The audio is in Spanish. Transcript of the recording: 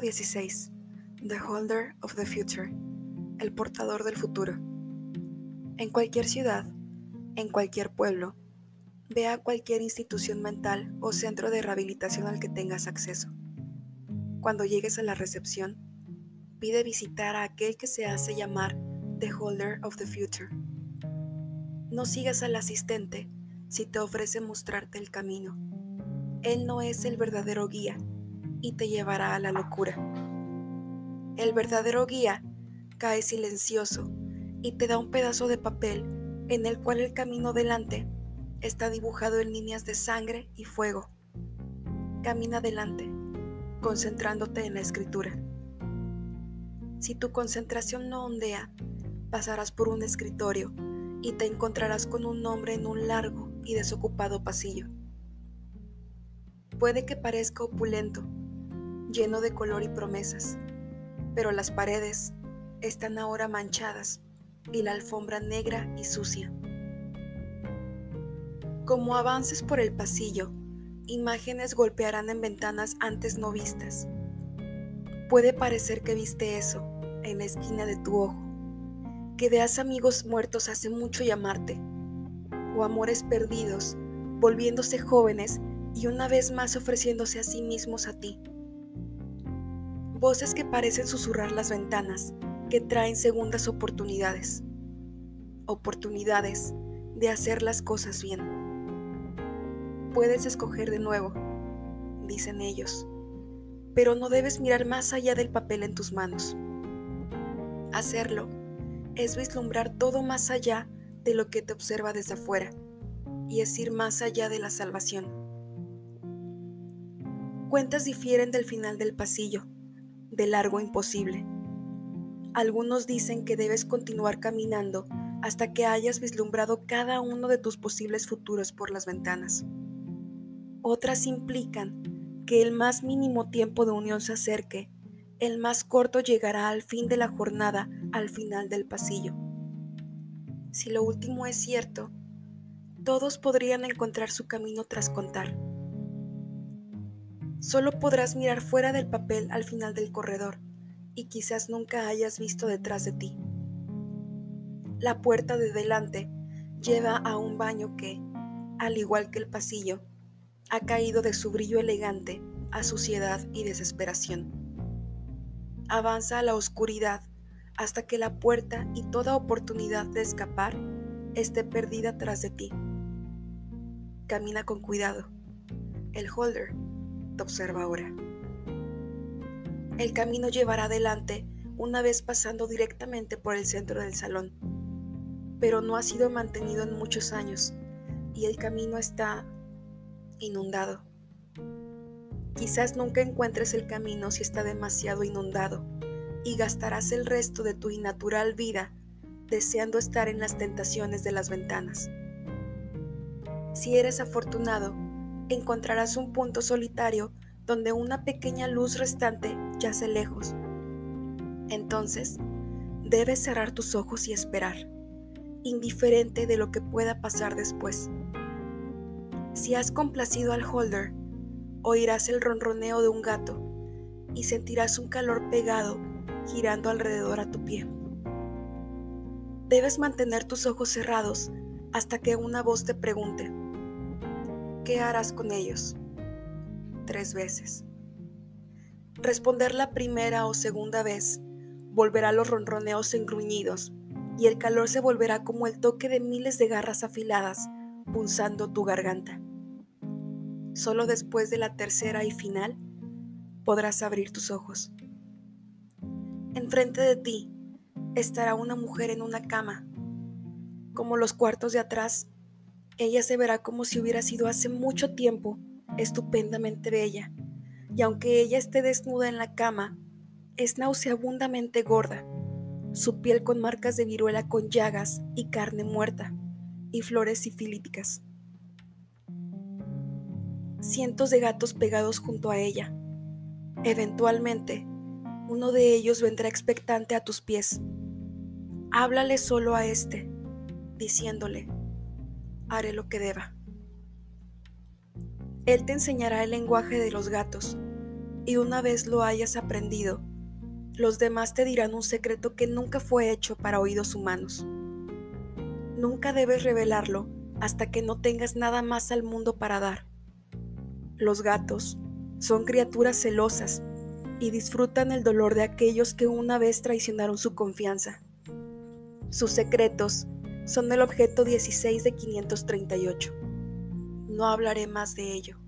Número 16. The Holder of the Future. El portador del futuro. En cualquier ciudad, en cualquier pueblo, ve a cualquier institución mental o centro de rehabilitación al que tengas acceso. Cuando llegues a la recepción, pide visitar a aquel que se hace llamar The Holder of the Future. No sigas al asistente si te ofrece mostrarte el camino. Él no es el verdadero guía y te llevará a la locura. El verdadero guía cae silencioso y te da un pedazo de papel en el cual el camino delante está dibujado en líneas de sangre y fuego. Camina adelante, concentrándote en la escritura. Si tu concentración no ondea, pasarás por un escritorio y te encontrarás con un nombre en un largo y desocupado pasillo. Puede que parezca opulento, lleno de color y promesas, pero las paredes están ahora manchadas y la alfombra negra y sucia. Como avances por el pasillo, imágenes golpearán en ventanas antes no vistas. Puede parecer que viste eso en la esquina de tu ojo, que veas amigos muertos hace mucho llamarte, o amores perdidos, volviéndose jóvenes y una vez más ofreciéndose a sí mismos a ti. Voces que parecen susurrar las ventanas, que traen segundas oportunidades. Oportunidades de hacer las cosas bien. Puedes escoger de nuevo, dicen ellos, pero no debes mirar más allá del papel en tus manos. Hacerlo es vislumbrar todo más allá de lo que te observa desde afuera y es ir más allá de la salvación. Cuentas difieren del final del pasillo, de largo imposible. Algunos dicen que debes continuar caminando hasta que hayas vislumbrado cada uno de tus posibles futuros por las ventanas. Otras implican que el más mínimo tiempo de unión se acerque, el más corto llegará al fin de la jornada, al final del pasillo. Si lo último es cierto, todos podrían encontrar su camino tras contar. Solo podrás mirar fuera del papel al final del corredor y quizás nunca hayas visto detrás de ti. La puerta de delante lleva a un baño que, al igual que el pasillo, ha caído de su brillo elegante a suciedad y desesperación. Avanza a la oscuridad hasta que la puerta y toda oportunidad de escapar esté perdida tras de ti. Camina con cuidado. El holder observa ahora. El camino llevará adelante una vez pasando directamente por el centro del salón, pero no ha sido mantenido en muchos años y el camino está inundado. Quizás nunca encuentres el camino si está demasiado inundado y gastarás el resto de tu innatural vida deseando estar en las tentaciones de las ventanas. Si eres afortunado, encontrarás un punto solitario donde una pequeña luz restante yace lejos. Entonces, debes cerrar tus ojos y esperar, indiferente de lo que pueda pasar después. Si has complacido al holder, oirás el ronroneo de un gato y sentirás un calor pegado girando alrededor a tu pie. Debes mantener tus ojos cerrados hasta que una voz te pregunte, ¿qué harás con ellos? Tres veces. Responder la primera o segunda vez volverá los ronroneos engruñidos y el calor se volverá como el toque de miles de garras afiladas punzando tu garganta. Solo después de la tercera y final podrás abrir tus ojos. Enfrente de ti estará una mujer en una cama. Como los cuartos de atrás, ella se verá como si hubiera sido hace mucho tiempo estupendamente bella, y aunque ella esté desnuda en la cama, es nauseabundamente gorda, su piel con marcas de viruela con llagas y carne muerta y flores sifilíticas. Cientos de gatos pegados junto a ella. Eventualmente, uno de ellos vendrá expectante a tus pies. Háblale solo a este, diciéndole, haré lo que deba. Él te enseñará el lenguaje de los gatos y una vez lo hayas aprendido, los demás te dirán un secreto que nunca fue hecho para oídos humanos. Nunca debes revelarlo hasta que no tengas nada más al mundo para dar. Los gatos son criaturas celosas y disfrutan el dolor de aquellos que una vez traicionaron su confianza. Sus secretos son el objeto 16 de 538. No hablaré más de ello.